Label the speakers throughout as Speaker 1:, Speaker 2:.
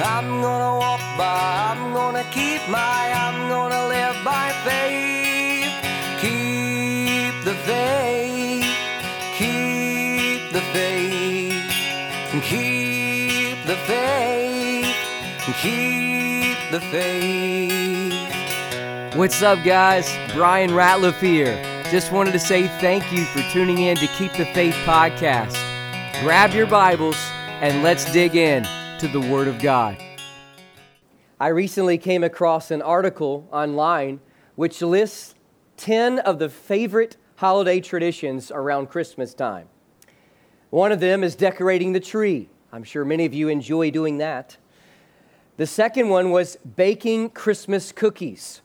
Speaker 1: I'm gonna walk by, I'm gonna keep my, I'm gonna live by faith. Keep the faith, keep the faith, keep the faith, keep the faith.
Speaker 2: What's up, guys? Bryan Ratliff here. Just wanted to say thank you for tuning in to Keep the Faith podcast. Grab your Bibles and let's dig in to the Word of God. I recently came across an article online which lists 10 of the favorite holiday traditions around Christmas time. One of them is decorating the tree. I'm sure many of you enjoy doing that. The second one was baking Christmas cookies.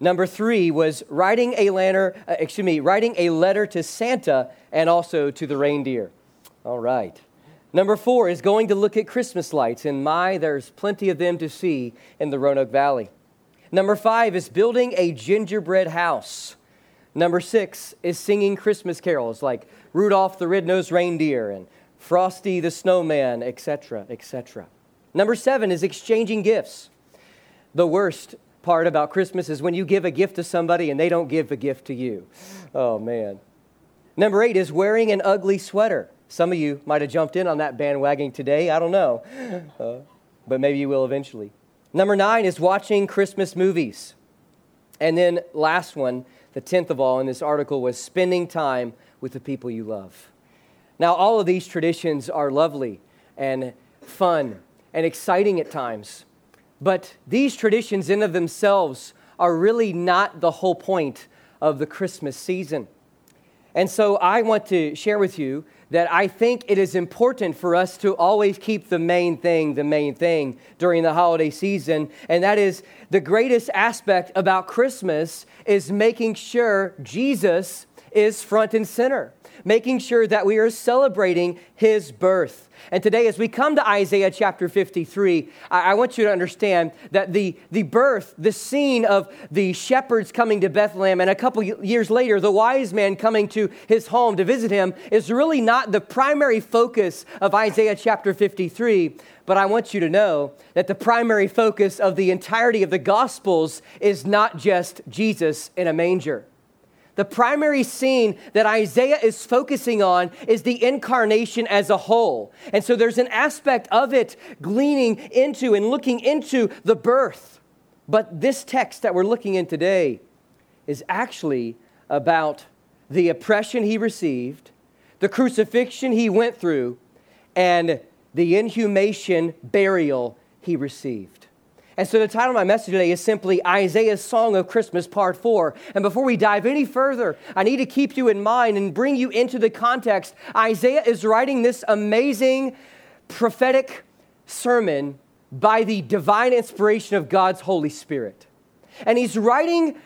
Speaker 2: Number three was writing a letter, uh, excuse me, writing a letter to Santa and also to the reindeer. All right. Number four is going to look at Christmas lights. And my, there's plenty of them to see in the Roanoke Valley. Number five is building a gingerbread house. Number six is singing Christmas carols like Rudolph the Red-Nosed Reindeer and Frosty the Snowman, etc., etc. Number seven is exchanging gifts. The worst part about Christmas is when you give a gift to somebody and they don't give a gift to you. Oh, man. Number eight is wearing an ugly sweater. Some of you might have jumped in on that bandwagon today. I don't know. Uh, but maybe you will eventually. Number nine is watching Christmas movies. And then, last one, the tenth of all in this article, was spending time with the people you love. Now, all of these traditions are lovely and fun and exciting at times. But these traditions, in of themselves, are really not the whole point of the Christmas season. And so I want to share with you that I think it is important for us to always keep the main thing the main thing during the holiday season. And that is the greatest aspect about Christmas is making sure Jesus is front and center, making sure that we are celebrating his birth. And today, as we come to Isaiah chapter 53, I, want you to understand that the, the birth, the scene of the shepherds coming to Bethlehem, and a couple years later, the wise man coming to his home to visit him, is really not the primary focus of Isaiah chapter 53. But I want you to know that the primary focus of the entirety of the Gospels is not just Jesus in a manger. The primary scene that Isaiah is focusing on is the incarnation as a whole. And so there's an aspect of it gleaning into and looking into the birth. But this text that we're looking in today is actually about the oppression he received, the crucifixion he went through, and the inhumation burial he received. And so the title of my message today is simply Isaiah's Song of Christmas, Part 4. And before we dive any further, I need to keep you in mind and bring you into the context. Isaiah is writing this amazing prophetic sermon by the divine inspiration of God's Holy Spirit. And he's writing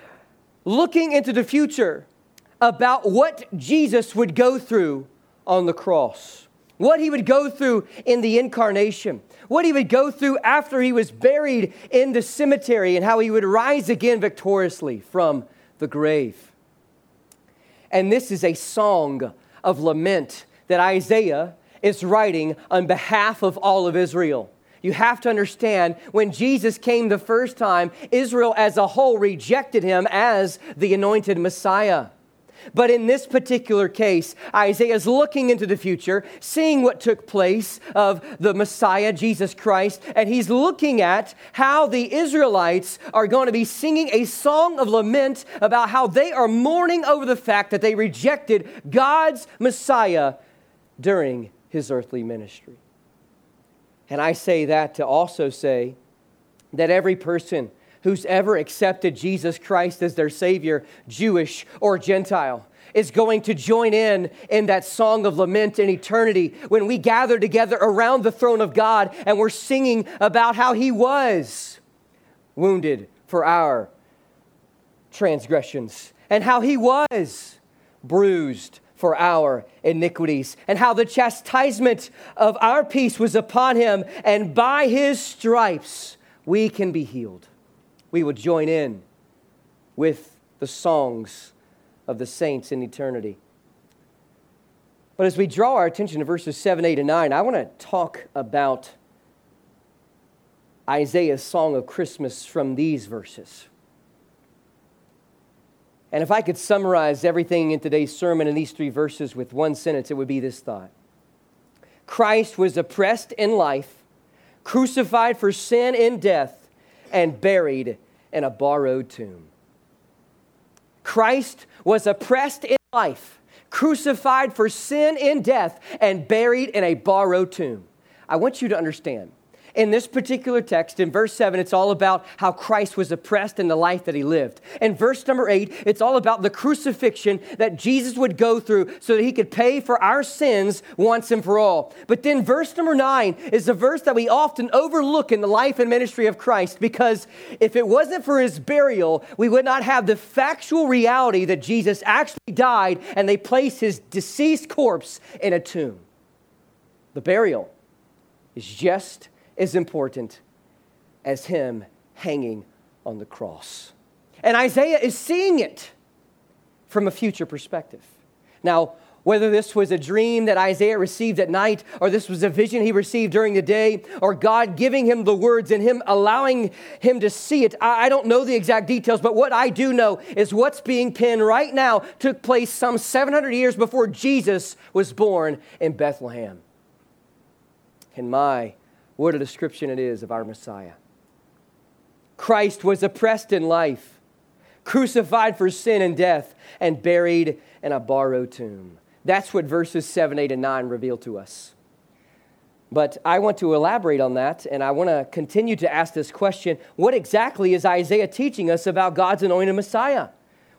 Speaker 2: looking into the future about what Jesus would go through on the cross, what he would go through in the incarnation what he would go through after he was buried in the cemetery, and how he would rise again victoriously from the grave. And this is a song of lament that Isaiah is writing on behalf of all of Israel. You have to understand when Jesus came the first time, Israel as a whole rejected him as the anointed Messiah. But in this particular case, Isaiah is looking into the future, seeing what took place of the Messiah, Jesus Christ, and he's looking at how the Israelites are going to be singing a song of lament about how they are mourning over the fact that they rejected God's Messiah during his earthly ministry. And I say that to also say that every person who's ever accepted Jesus Christ as their Savior, Jewish or Gentile, is going to join in in that song of lament in eternity when we gather together around the throne of God and we're singing about how He was wounded for our transgressions and how He was bruised for our iniquities, and how the chastisement of our peace was upon him, and by his stripes we can be healed we would join in with the songs of the saints in eternity. But as we draw our attention to verses 7, 8, and 9, I want to talk about Isaiah's song of Christmas from these verses. And if I could summarize everything in today's sermon in these three verses with one sentence, it would be this thought Christ was oppressed in life, crucified for sin in death, and buried in a borrowed tomb. Christ was oppressed in life, crucified for sin in death, and buried in a borrowed tomb. I want you to understand in this particular text, in verse 7, it's all about how Christ was oppressed in the life that he lived. In verse number 8, it's all about the crucifixion that Jesus would go through so that he could pay for our sins once and for all. But then verse number 9 is a verse that we often overlook in the life and ministry of Christ because if it wasn't for his burial, we would not have the factual reality that Jesus actually died and they placed his deceased corpse in a tomb. The burial is just as important as him hanging on the cross. And Isaiah is seeing it from a future perspective. Now, whether this was a dream that Isaiah received at night, or this was a vision he received during the day, or God giving him the words and him allowing him to see it, I don't know the exact details, but what I do know is what's being penned right now took place some 700 years before Jesus was born in Bethlehem. And my what a description it is of our Messiah. Christ was oppressed in life, crucified for sin and death, and buried in a borrowed tomb. That's what verses 7, 8, and 9 reveal to us. But I want to elaborate on that, and I want to continue to ask this question what exactly is Isaiah teaching us about God's anointed Messiah?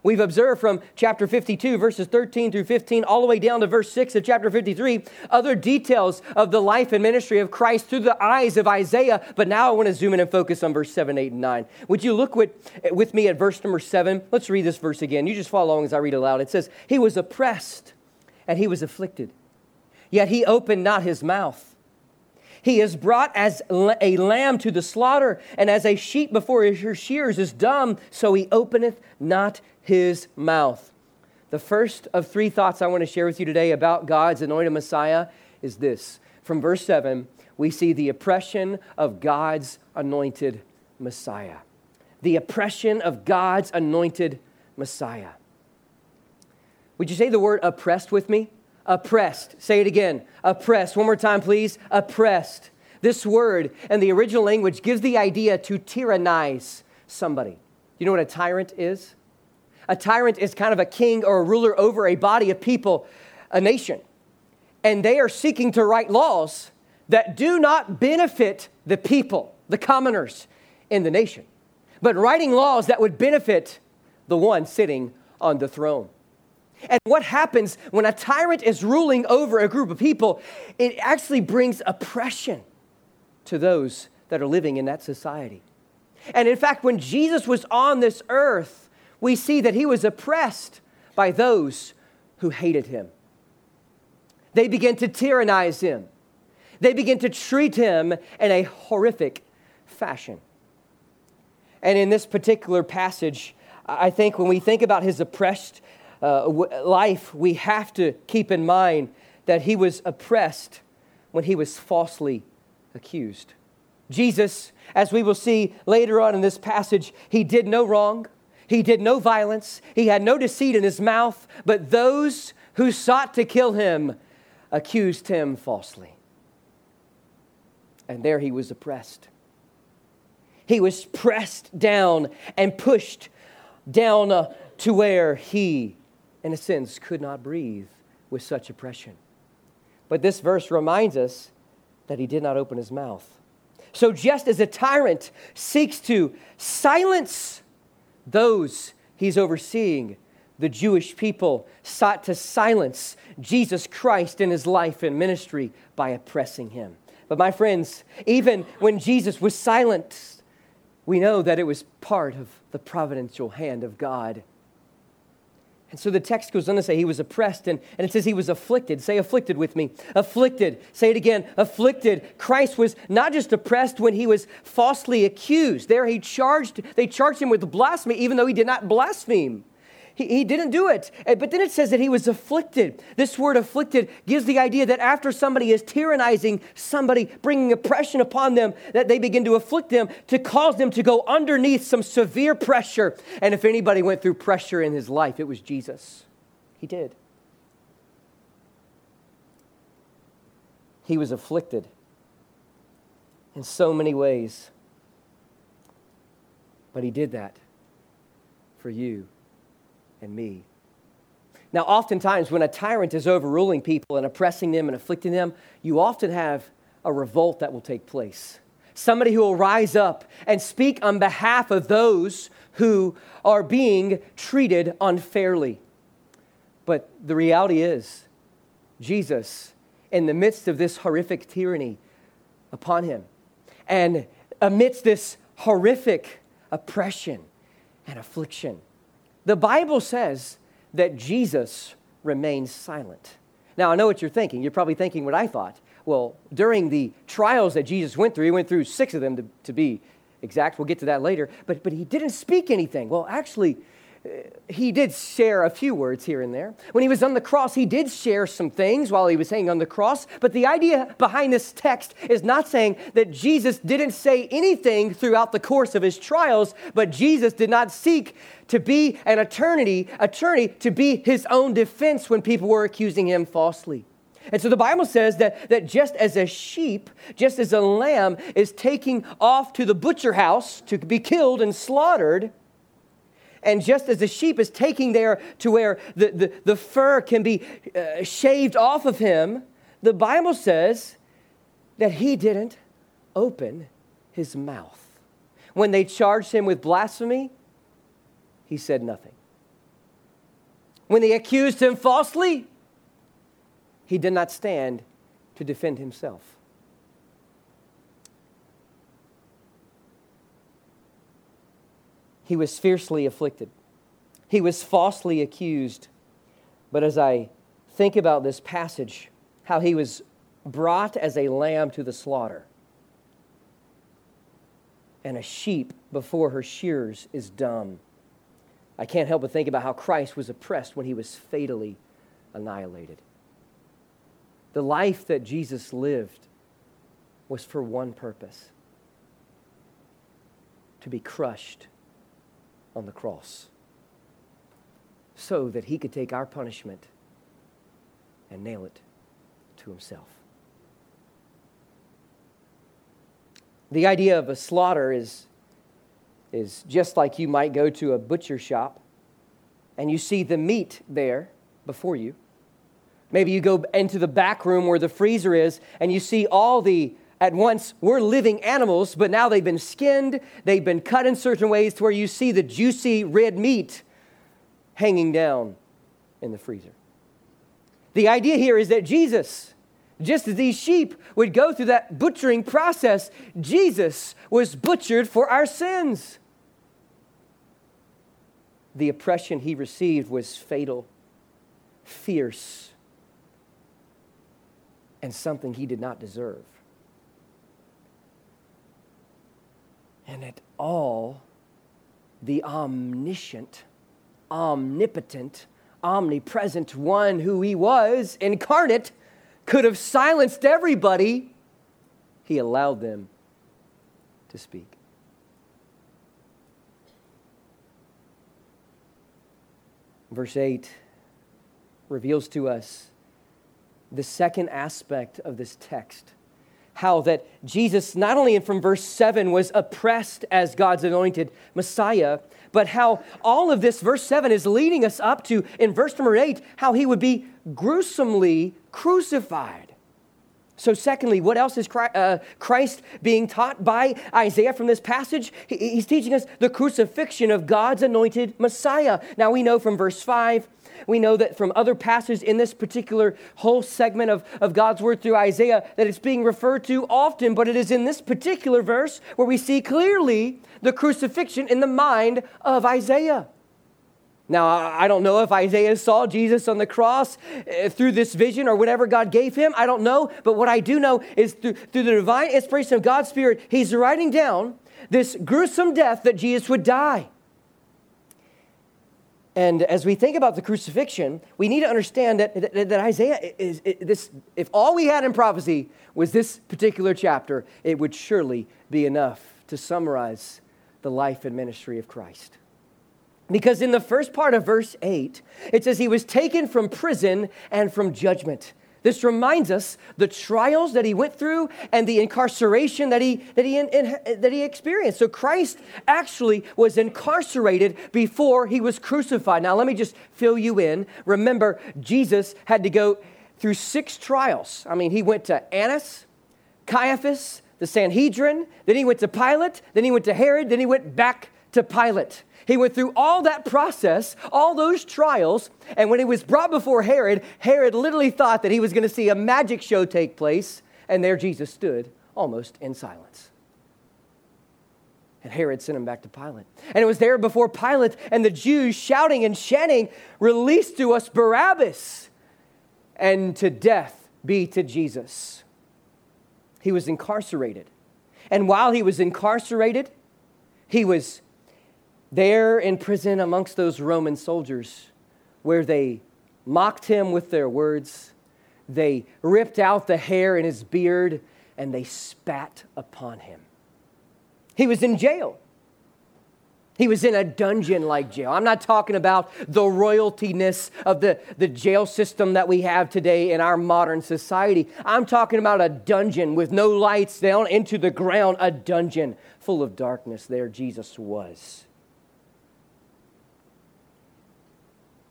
Speaker 2: We've observed from chapter 52, verses 13 through 15, all the way down to verse 6 of chapter 53, other details of the life and ministry of Christ through the eyes of Isaiah. But now I want to zoom in and focus on verse 7, 8, and 9. Would you look with, with me at verse number 7? Let's read this verse again. You just follow along as I read aloud. It says, He was oppressed and he was afflicted, yet he opened not his mouth. He is brought as a lamb to the slaughter, and as a sheep before her shears is dumb, so he openeth not his mouth. The first of three thoughts I want to share with you today about God's anointed Messiah is this. From verse 7, we see the oppression of God's anointed Messiah. The oppression of God's anointed Messiah. Would you say the word oppressed with me? Oppressed. Say it again. Oppressed. One more time, please. Oppressed. This word in the original language gives the idea to tyrannize somebody. You know what a tyrant is? A tyrant is kind of a king or a ruler over a body of people, a nation. And they are seeking to write laws that do not benefit the people, the commoners in the nation, but writing laws that would benefit the one sitting on the throne. And what happens when a tyrant is ruling over a group of people? It actually brings oppression to those that are living in that society. And in fact, when Jesus was on this earth, we see that he was oppressed by those who hated him. They began to tyrannize him, they began to treat him in a horrific fashion. And in this particular passage, I think when we think about his oppressed uh, life, we have to keep in mind that he was oppressed when he was falsely accused. Jesus, as we will see later on in this passage, he did no wrong. He did no violence, he had no deceit in his mouth, but those who sought to kill him accused him falsely. And there he was oppressed. He was pressed down and pushed down uh, to where he, in a sense, could not breathe with such oppression. But this verse reminds us that he did not open his mouth. So, just as a tyrant seeks to silence those he's overseeing, the Jewish people, sought to silence Jesus Christ in his life and ministry by oppressing him. But, my friends, even when Jesus was silenced, we know that it was part of the providential hand of God. And so the text goes on to say he was oppressed, and, and it says he was afflicted. Say afflicted with me. Afflicted. Say it again. Afflicted. Christ was not just oppressed when he was falsely accused. There he charged, they charged him with blasphemy, even though he did not blaspheme. He, he didn't do it. Eh, but then it says that he was afflicted. This word afflicted gives the idea that after somebody is tyrannizing somebody, bringing oppression upon them, that they begin to afflict them to cause them to go underneath some severe pressure. And if anybody went through pressure in his life, it was Jesus. He did. He was afflicted in so many ways. But he did that for you and me. Now, oftentimes, when a tyrant is overruling people and oppressing them and afflicting them, you often have a revolt that will take place. Somebody who will rise up and speak on behalf of those who are being treated unfairly. But the reality is, Jesus, in the midst of this horrific tyranny upon him, and amidst this horrific oppression and affliction, the Bible says that Jesus remains silent. Now, I know what you're thinking. You're probably thinking what I thought. Well, during the trials that Jesus went through, he went through six of them to, to be exact. We'll get to that later. But, but he didn't speak anything. Well, actually, he did share a few words here and there. When he was on the cross, he did share some things while he was hanging on the cross. But the idea behind this text is not saying that Jesus didn't say anything throughout the course of his trials, but Jesus did not seek to be an eternity, attorney to be his own defense when people were accusing him falsely. And so the Bible says that, that just as a sheep, just as a lamb is taking off to the butcher house to be killed and slaughtered, and just as the sheep is taking there to where the, the, the fur can be uh, shaved off of him, the Bible says that he didn't open his mouth. When they charged him with blasphemy, he said nothing. When they accused him falsely, he did not stand to defend himself. He was fiercely afflicted. He was falsely accused. But as I think about this passage, how he was brought as a lamb to the slaughter, and a sheep before her shears is dumb. I can't help but think about how Christ was oppressed when he was fatally annihilated. The life that Jesus lived was for one purpose to be crushed on the cross so that he could take our punishment and nail it to himself. The idea of a slaughter is, is just like you might go to a butcher shop and you see the meat there before you. Maybe you go into the back room where the freezer is and you see all the at once we're living animals, but now they've been skinned, they've been cut in certain ways to where you see the juicy red meat hanging down in the freezer. The idea here is that Jesus, just as these sheep would go through that butchering process, Jesus was butchered for our sins. The oppression he received was fatal, fierce, and something he did not deserve. And at all the omniscient, omnipotent, omnipresent one who he was, incarnate, could have silenced everybody, he allowed them to speak. Verse 8 reveals to us the second aspect of this text how that Jesus, not only from verse 7, was oppressed as God's anointed Messiah, but how all of this, verse 7, is leading us up to, in verse number 8, how he would be gruesomely crucified. So, secondly, what else is uh, Christ being taught by Isaiah from this passage? He's teaching us the crucifixion of God's anointed Messiah. Now, we know from verse 5 we know that from other passages in this particular whole segment of, of God's word through Isaiah that it's being referred to often, but it is in this particular verse where we see clearly the crucifixion in the mind of Isaiah. Now, I don't know if Isaiah saw Jesus on the cross eh, through this vision or whatever God gave him. I don't know. But what I do know is through, through the divine inspiration of God's Spirit, he's writing down this gruesome death that Jesus would die. And as we think about the crucifixion, we need to understand that, that, that Isaiah is, is, this, if all we had in prophecy was this particular chapter, it would surely be enough to summarize the life and ministry of Christ. Because in the first part of verse 8, it says, He was taken from prison and from judgment. This reminds us the trials that he went through and the incarceration that he, that he, in, in, that he experienced. So Christ actually was incarcerated before he was crucified. Now, let me just fill you in. Remember, Jesus had to go through six trials. I mean, he went to Annas, Caiaphas, the Sanhedrin, then he went to Pilate, then he went to Herod, then he went back to Pilate. He went through all that process, all those trials, and when he was brought before Herod, Herod literally thought that he was going to see a magic show take place, and there Jesus stood almost in silence. And Herod sent him back to Pilate. And it was there before Pilate and the Jews shouting and chanting, Release to us Barabbas, and to death be to Jesus. He was incarcerated. And while he was incarcerated, he was there in prison amongst those Roman soldiers, where they mocked him with their words, they ripped out the hair in his beard, and they spat upon him. He was in jail. He was in a dungeon like jail. I'm not talking about the royaltiness of the, the jail system that we have today in our modern society. I'm talking about a dungeon with no lights down into the ground, a dungeon full of darkness. There Jesus was.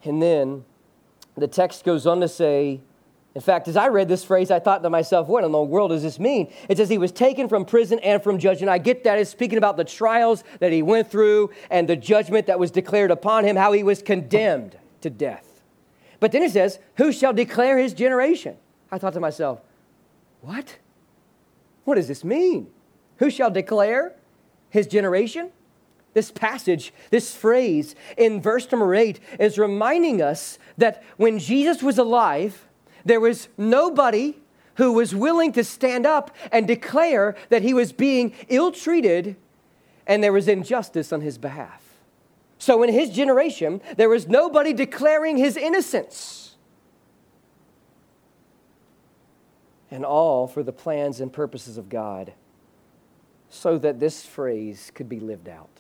Speaker 2: And then the text goes on to say, in fact, as I read this phrase, I thought to myself, what in the world does this mean? It says he was taken from prison and from judgment. I get that. It's speaking about the trials that he went through and the judgment that was declared upon him, how he was condemned to death. But then it says, Who shall declare his generation? I thought to myself, What? What does this mean? Who shall declare his generation? This passage, this phrase in verse number eight is reminding us that when Jesus was alive, there was nobody who was willing to stand up and declare that he was being ill treated and there was injustice on his behalf. So in his generation, there was nobody declaring his innocence. And all for the plans and purposes of God, so that this phrase could be lived out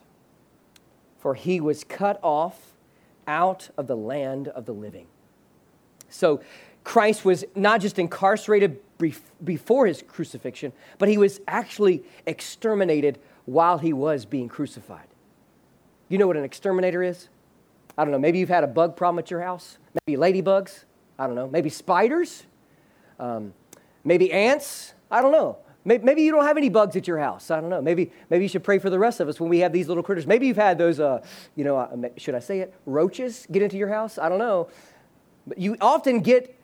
Speaker 2: for he was cut off out of the land of the living. So Christ was not just incarcerated before his crucifixion, but he was actually exterminated while he was being crucified. You know what an exterminator is? I don't know. Maybe you've had a bug problem at your house. Maybe ladybugs. I don't know. Maybe spiders. Um, maybe ants. I don't know. Maybe you don't have any bugs at your house. I don't know. Maybe, maybe you should pray for the rest of us when we have these little critters. Maybe you've had those, uh, you know, uh, should I say it? Roaches get into your house? I don't know. But you often get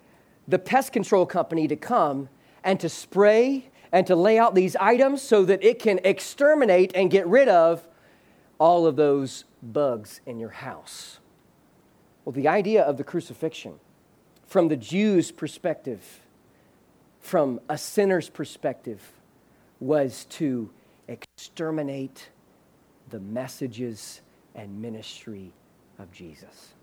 Speaker 2: the pest control company to come and to spray and to lay out these items so that it can exterminate and get rid of all of those bugs in your house. Well, the idea of the crucifixion, from the Jews' perspective, from a sinner's perspective was to exterminate the messages and ministry of Jesus.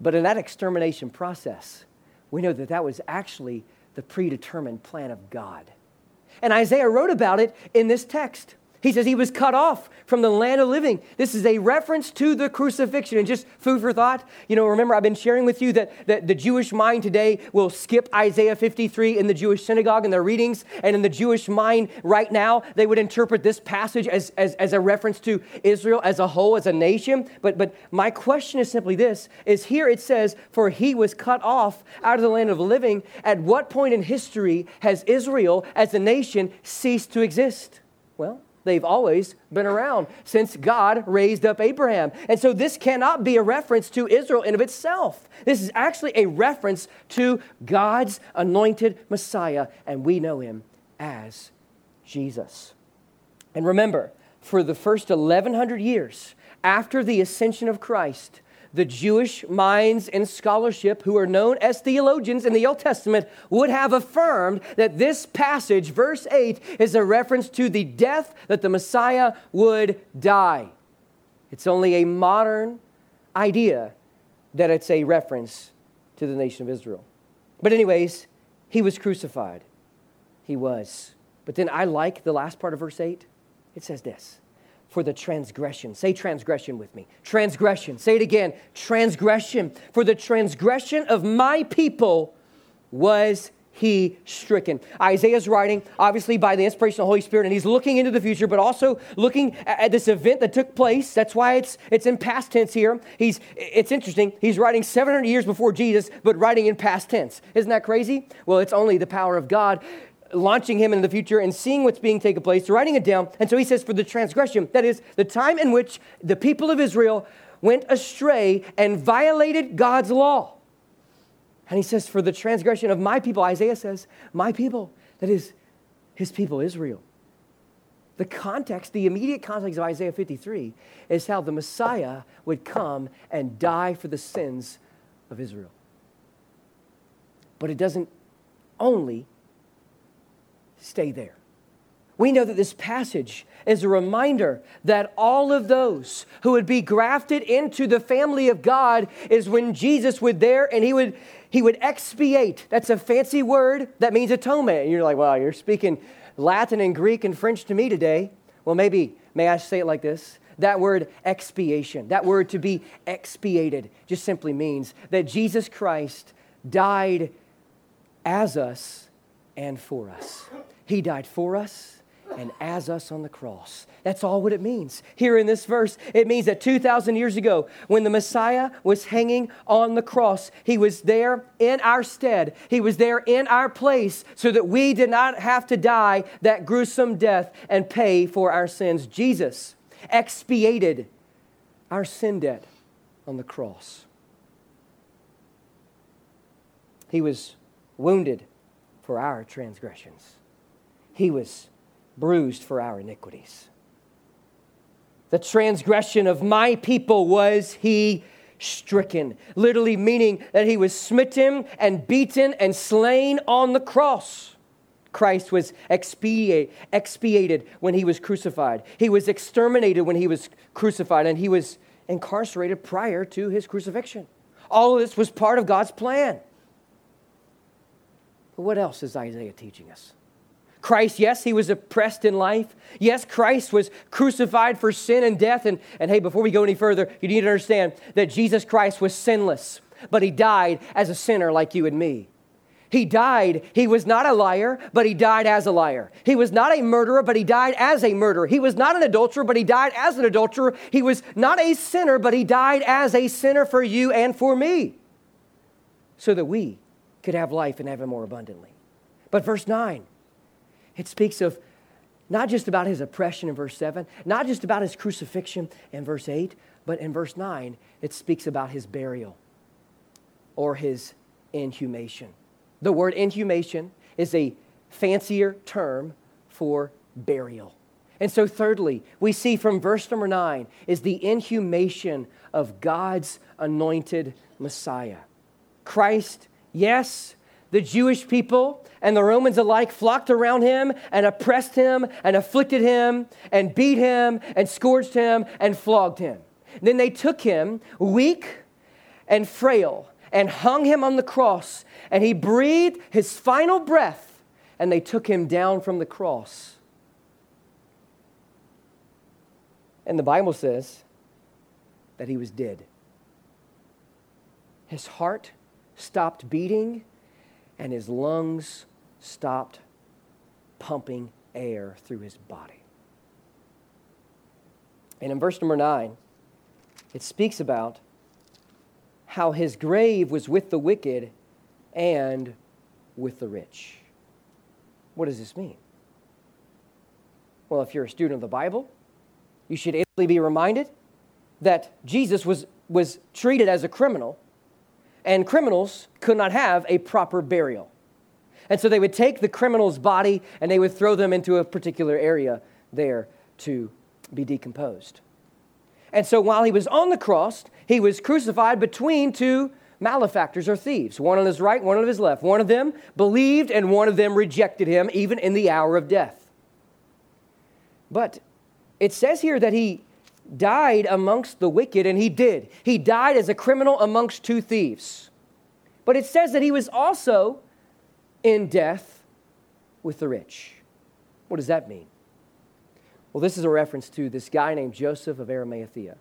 Speaker 2: But in that extermination process, we know that that was actually the predetermined plan of God. And Isaiah wrote about it in this text. He says he was cut off from the land of living. This is a reference to the crucifixion. And just food for thought, you know, remember I've been sharing with you that, that the Jewish mind today will skip Isaiah 53 in the Jewish synagogue in their readings. And in the Jewish mind right now, they would interpret this passage as, as, as a reference to Israel as a whole, as a nation. But, but my question is simply this, is here it says, for he was cut off out of the land of living. At what point in history has Israel as a nation ceased to exist? Well, They've always been around since God raised up Abraham. And so this cannot be a reference to Israel in of itself. This is actually a reference to God's anointed Messiah, and we know him as Jesus. And remember, for the first 1100 years after the ascension of Christ, the Jewish minds and scholarship, who are known as theologians in the Old Testament, would have affirmed that this passage, verse 8, is a reference to the death that the Messiah would die. It's only a modern idea that it's a reference to the nation of Israel. But, anyways, he was crucified. He was. But then I like the last part of verse 8. It says this for the transgression. Say transgression with me. Transgression. Say it again. Transgression. For the transgression of my people was he stricken. Isaiah's writing, obviously, by the inspiration of the Holy Spirit, and he's looking into the future, but also looking at this event that took place. That's why it's, it's in past tense here. He's, it's interesting. He's writing 700 years before Jesus, but writing in past tense. Isn't that crazy? Well, it's only the power of God launching him into the future and seeing what's being taken place, writing it down. And so he says, for the transgression, that is, the time in which the people of Israel went astray and violated God's law. And he says, For the transgression of my people, Isaiah says, my people, that is his people, Israel. The context, the immediate context of Isaiah 53 is how the Messiah would come and die for the sins of Israel. But it doesn't only stay there. We know that this passage is a reminder that all of those who would be grafted into the family of God is when Jesus would there and he would he would expiate. That's a fancy word that means atonement. And you're like, well, you're speaking Latin and Greek and French to me today. Well, maybe, may I say it like this? That word expiation, that word to be expiated, just simply means that Jesus Christ died as us and for us. He died for us and as us on the cross. That's all what it means. Here in this verse, it means that 2,000 years ago, when the Messiah was hanging on the cross, he was there in our stead. He was there in our place so that we did not have to die that gruesome death and pay for our sins. Jesus expiated our sin debt on the cross. He was wounded for our transgressions. He was bruised for our iniquities. The transgression of my people was he stricken, literally meaning that he was smitten and beaten and slain on the cross. Christ was expiate, expiated when he was crucified. He was exterminated when he was crucified, and he was incarcerated prior to his crucifixion. All of this was part of God's plan. But what else is Isaiah teaching us? Christ, yes, he was oppressed in life. Yes, Christ was crucified for sin and death. And, and hey, before we go any further, you need to understand that Jesus Christ was sinless, but he died as a sinner like you and me. He died. He was not a liar, but he died as a liar. He was not a murderer, but he died as a murderer. He was not an adulterer, but he died as an adulterer. He was not a sinner, but he died as a sinner for you and for me, so that we could have life and have it more abundantly. But verse 9, it speaks of not just about his oppression in verse 7, not just about his crucifixion in verse 8, but in verse 9, it speaks about his burial or his inhumation. The word inhumation is a fancier term for burial. And so, thirdly, we see from verse number 9 is the inhumation of God's anointed Messiah. Christ, yes, the Jewish people and the Romans alike flocked around him and oppressed him and afflicted him and beat him and scourged him and flogged him. Then they took him, weak and frail, and hung him on the cross, and he breathed his final breath, and they took him down from the cross. And the Bible says that he was dead. His heart stopped beating and his lungs stopped pumping air through his body. And in verse number nine, it speaks about how his grave was with the wicked and with the rich. What does this mean? Well, if you're a student of the Bible, you should instantly be reminded that Jesus was, was treated as a criminal and criminals could not have a proper burial. And so they would take the criminal's body and they would throw them into a particular area there to be decomposed. And so while he was on the cross, he was crucified between two malefactors or thieves, one on his right, one on his left. One of them believed and one of them rejected him, even in the hour of death. But it says here that he died amongst the wicked, and he did. He died as a criminal amongst two thieves. But it says that he was also in death with the rich. What does that mean? Well, this is a reference to this guy named Joseph of Arimathea.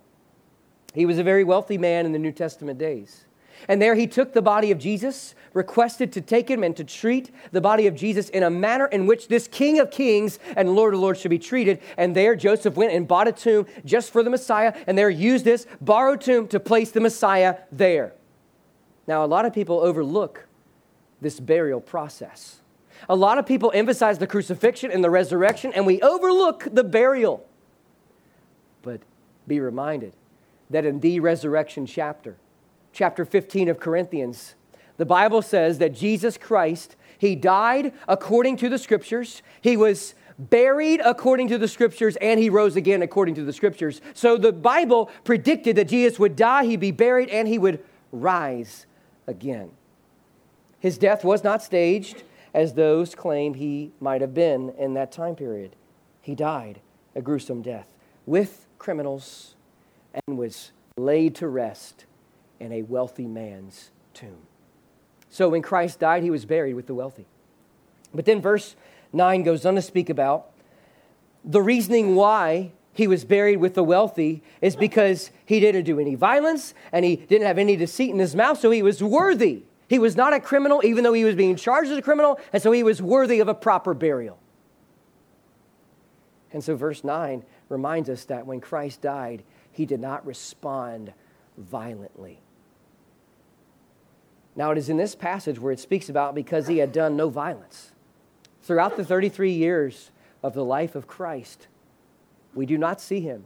Speaker 2: He was a very wealthy man in the New Testament days. And there he took the body of Jesus, requested to take him and to treat the body of Jesus in a manner in which this King of Kings and Lord of Lords should be treated. And there Joseph went and bought a tomb just for the Messiah, and there used this borrowed tomb to place the Messiah there. Now, a lot of people overlook this burial process. A lot of people emphasize the crucifixion and the resurrection, and we overlook the burial. But be reminded that in the resurrection chapter, chapter 15 of Corinthians, the Bible says that Jesus Christ, he died according to the scriptures. He was buried according to the scriptures and he rose again according to the scriptures. So the Bible predicted that Jesus would die, he'd be buried, and he would rise again. His death was not staged as those claim he might have been in that time period. He died a gruesome death with criminals and was laid to rest in a wealthy man's tomb. So when Christ died, he was buried with the wealthy. But then verse 9 goes on to speak about the reasoning why he was buried with the wealthy is because he didn't do any violence and he didn't have any deceit in his mouth, so he was worthy. He was not a criminal, even though he was being charged as a criminal, and so he was worthy of a proper burial. And so, verse 9 reminds us that when Christ died, he did not respond violently. Now, it is in this passage where it speaks about because he had done no violence. Throughout the 33 years of the life of Christ, we do not see him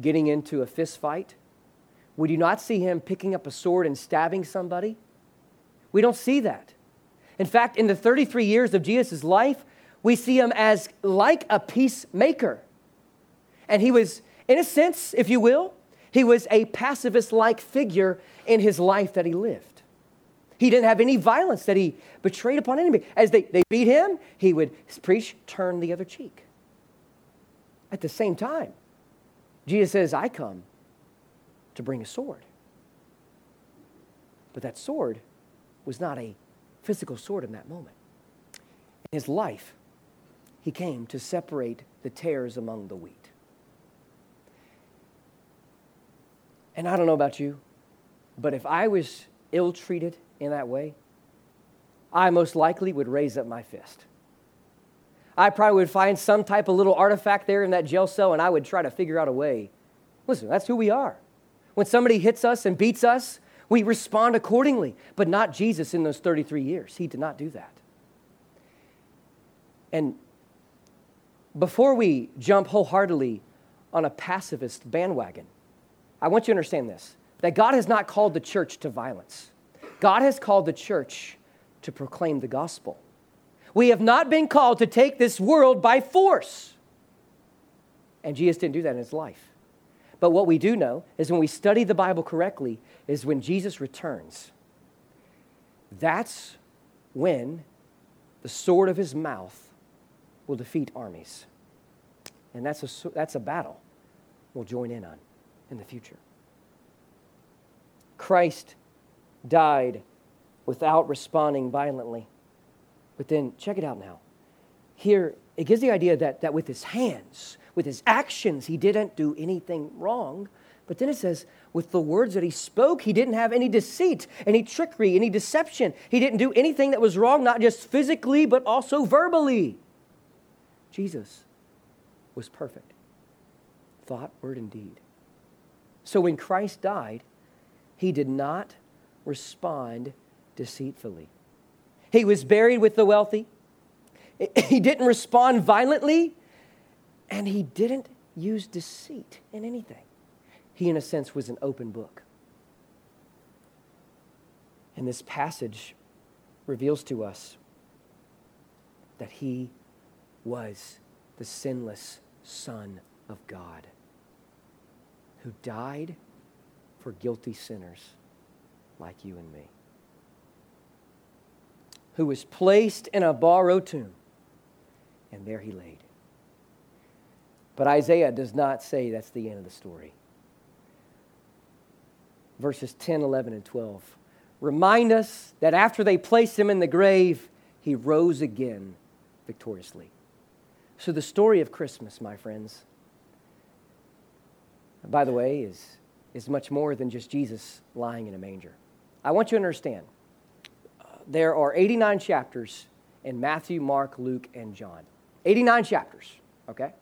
Speaker 2: getting into a fist fight. We do not see him picking up a sword and stabbing somebody. We don't see that. In fact, in the 33 years of Jesus' life, we see him as like a peacemaker. And he was, in a sense, if you will, he was a pacifist like figure in his life that he lived. He didn't have any violence that he betrayed upon anybody. As they, they beat him, he would preach, turn the other cheek. At the same time, Jesus says, I come to bring a sword. But that sword was not a physical sword in that moment. In his life, he came to separate the tares among the wheat. And I don't know about you, but if I was ill treated in that way, I most likely would raise up my fist. I probably would find some type of little artifact there in that jail cell and I would try to figure out a way. Listen, that's who we are. When somebody hits us and beats us, we respond accordingly, but not Jesus in those 33 years. He did not do that. And before we jump wholeheartedly on a pacifist bandwagon, I want you to understand this that God has not called the church to violence. God has called the church to proclaim the gospel. We have not been called to take this world by force. And Jesus didn't do that in his life. But what we do know is when we study the Bible correctly, is when Jesus returns, that's when the sword of his mouth will defeat armies. And that's a, that's a battle we'll join in on in the future. Christ died without responding violently. But then, check it out now. Here, it gives the idea that, that with his hands, with his actions, he didn't do anything wrong. But then it says, with the words that he spoke, he didn't have any deceit, any trickery, any deception. He didn't do anything that was wrong, not just physically, but also verbally. Jesus was perfect. Thought, word, and deed. So when Christ died, he did not respond deceitfully. He was buried with the wealthy. He didn't respond violently, and he didn't use deceit in anything. He, in a sense, was an open book. And this passage reveals to us that he was the sinless Son of God who died for guilty sinners like you and me, who was placed in a borrowed tomb, and there he laid. But Isaiah does not say that's the end of the story. Verses 10, 11, and 12 remind us that after they placed him in the grave, he rose again victoriously. So, the story of Christmas, my friends, by the way, is, is much more than just Jesus lying in a manger. I want you to understand uh, there are 89 chapters in Matthew, Mark, Luke, and John. 89 chapters, okay?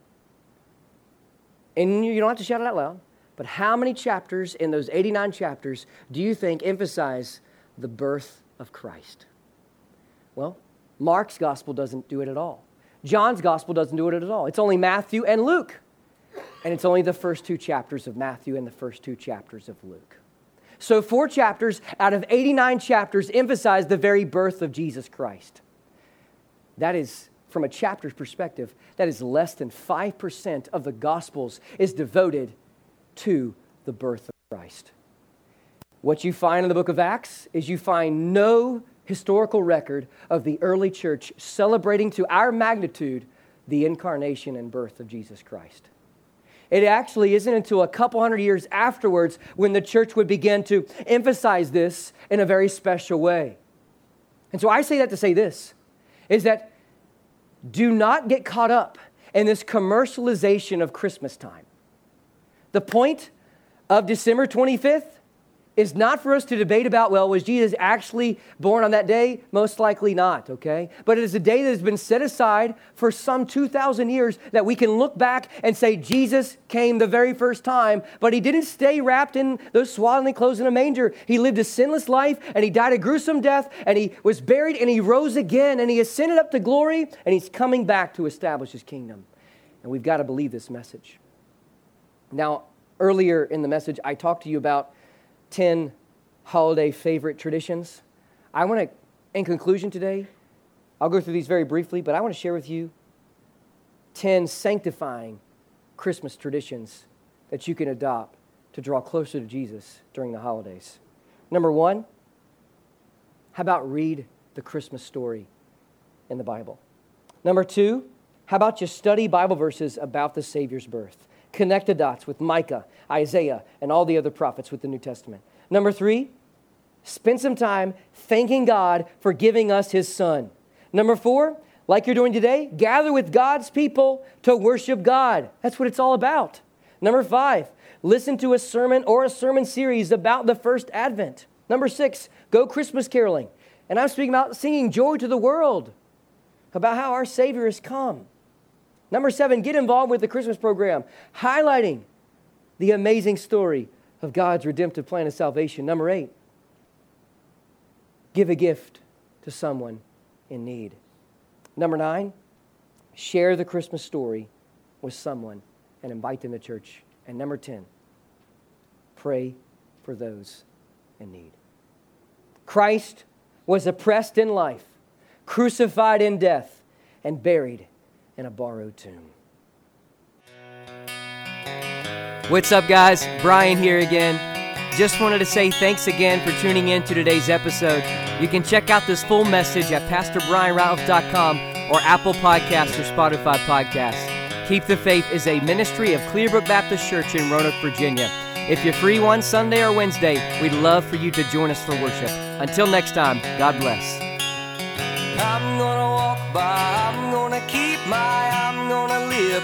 Speaker 2: And you don't have to shout it out loud, but how many chapters in those 89 chapters do you think emphasize the birth of Christ? Well, Mark's gospel doesn't do it at all. John's gospel doesn't do it at all. It's only Matthew and Luke. And it's only the first two chapters of Matthew and the first two chapters of Luke. So, four chapters out of 89 chapters emphasize the very birth of Jesus Christ. That is, from a chapter's perspective, that is less than 5% of the Gospels is devoted to the birth of Christ. What you find in the book of Acts is you find no historical record of the early church celebrating to our magnitude the incarnation and birth of Jesus Christ. It actually isn't until a couple hundred years afterwards when the church would begin to emphasize this in a very special way. And so I say that to say this is that do not get caught up in this commercialization of Christmas time. The point of December 25th is not for us to debate about, well, was Jesus actually born on that day? Most likely not, okay? But it is a day that has been set aside for some 2,000 years that we can look back and say Jesus came the very first time, but he didn't stay wrapped in those swaddling clothes in a manger. He lived a sinless life and he died a gruesome death and he was buried and he rose again and he ascended up to glory and he's coming back to establish his kingdom. And we've got to believe this message. Now, earlier in the message, I talked to you about 10 holiday favorite traditions. I want to, in conclusion today, I'll go through these very briefly, but I want to share with you 10 sanctifying Christmas traditions that you can adopt to draw closer to Jesus during the holidays. Number one, how about read the Christmas story in the Bible? Number two, how about just study Bible verses about the Savior's birth? Connect the dots with Micah, Isaiah, and all the other prophets with the New Testament. Number three, spend some time thanking God for giving us his son. Number four, like you're doing today, gather with God's people to worship God. That's what it's all about. Number five, listen to a sermon or a sermon series about the first advent. Number six, go Christmas caroling. And I'm speaking about singing joy to the world, about how our Savior has come. Number seven, get involved with the Christmas program, highlighting the amazing story of God's redemptive plan of salvation. Number eight, give a gift to someone in need. Number nine, share the Christmas story with someone and invite them to church. And number 10, pray for those in need. Christ was oppressed in life, crucified in death, and buried in a borrowed tomb.
Speaker 3: What's up, guys? Bryan here again. Just wanted to say thanks again for tuning in to today's episode. You can check out this full message at PastorBryanRatliff.com or Apple Podcasts or Spotify Podcasts. Keep the Faith is a ministry of Clearbrook Baptist Church in Roanoke, Virginia. If you're free one Sunday or Wednesday, we'd love for you to join us for worship. Until next time, God bless.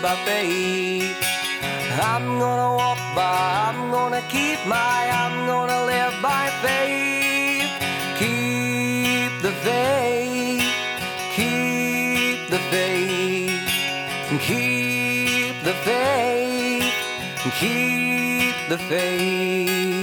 Speaker 1: By faith. I'm gonna walk by, I'm gonna keep my, I'm gonna live by faith. Keep the faith, keep the faith, keep the faith, keep the faith.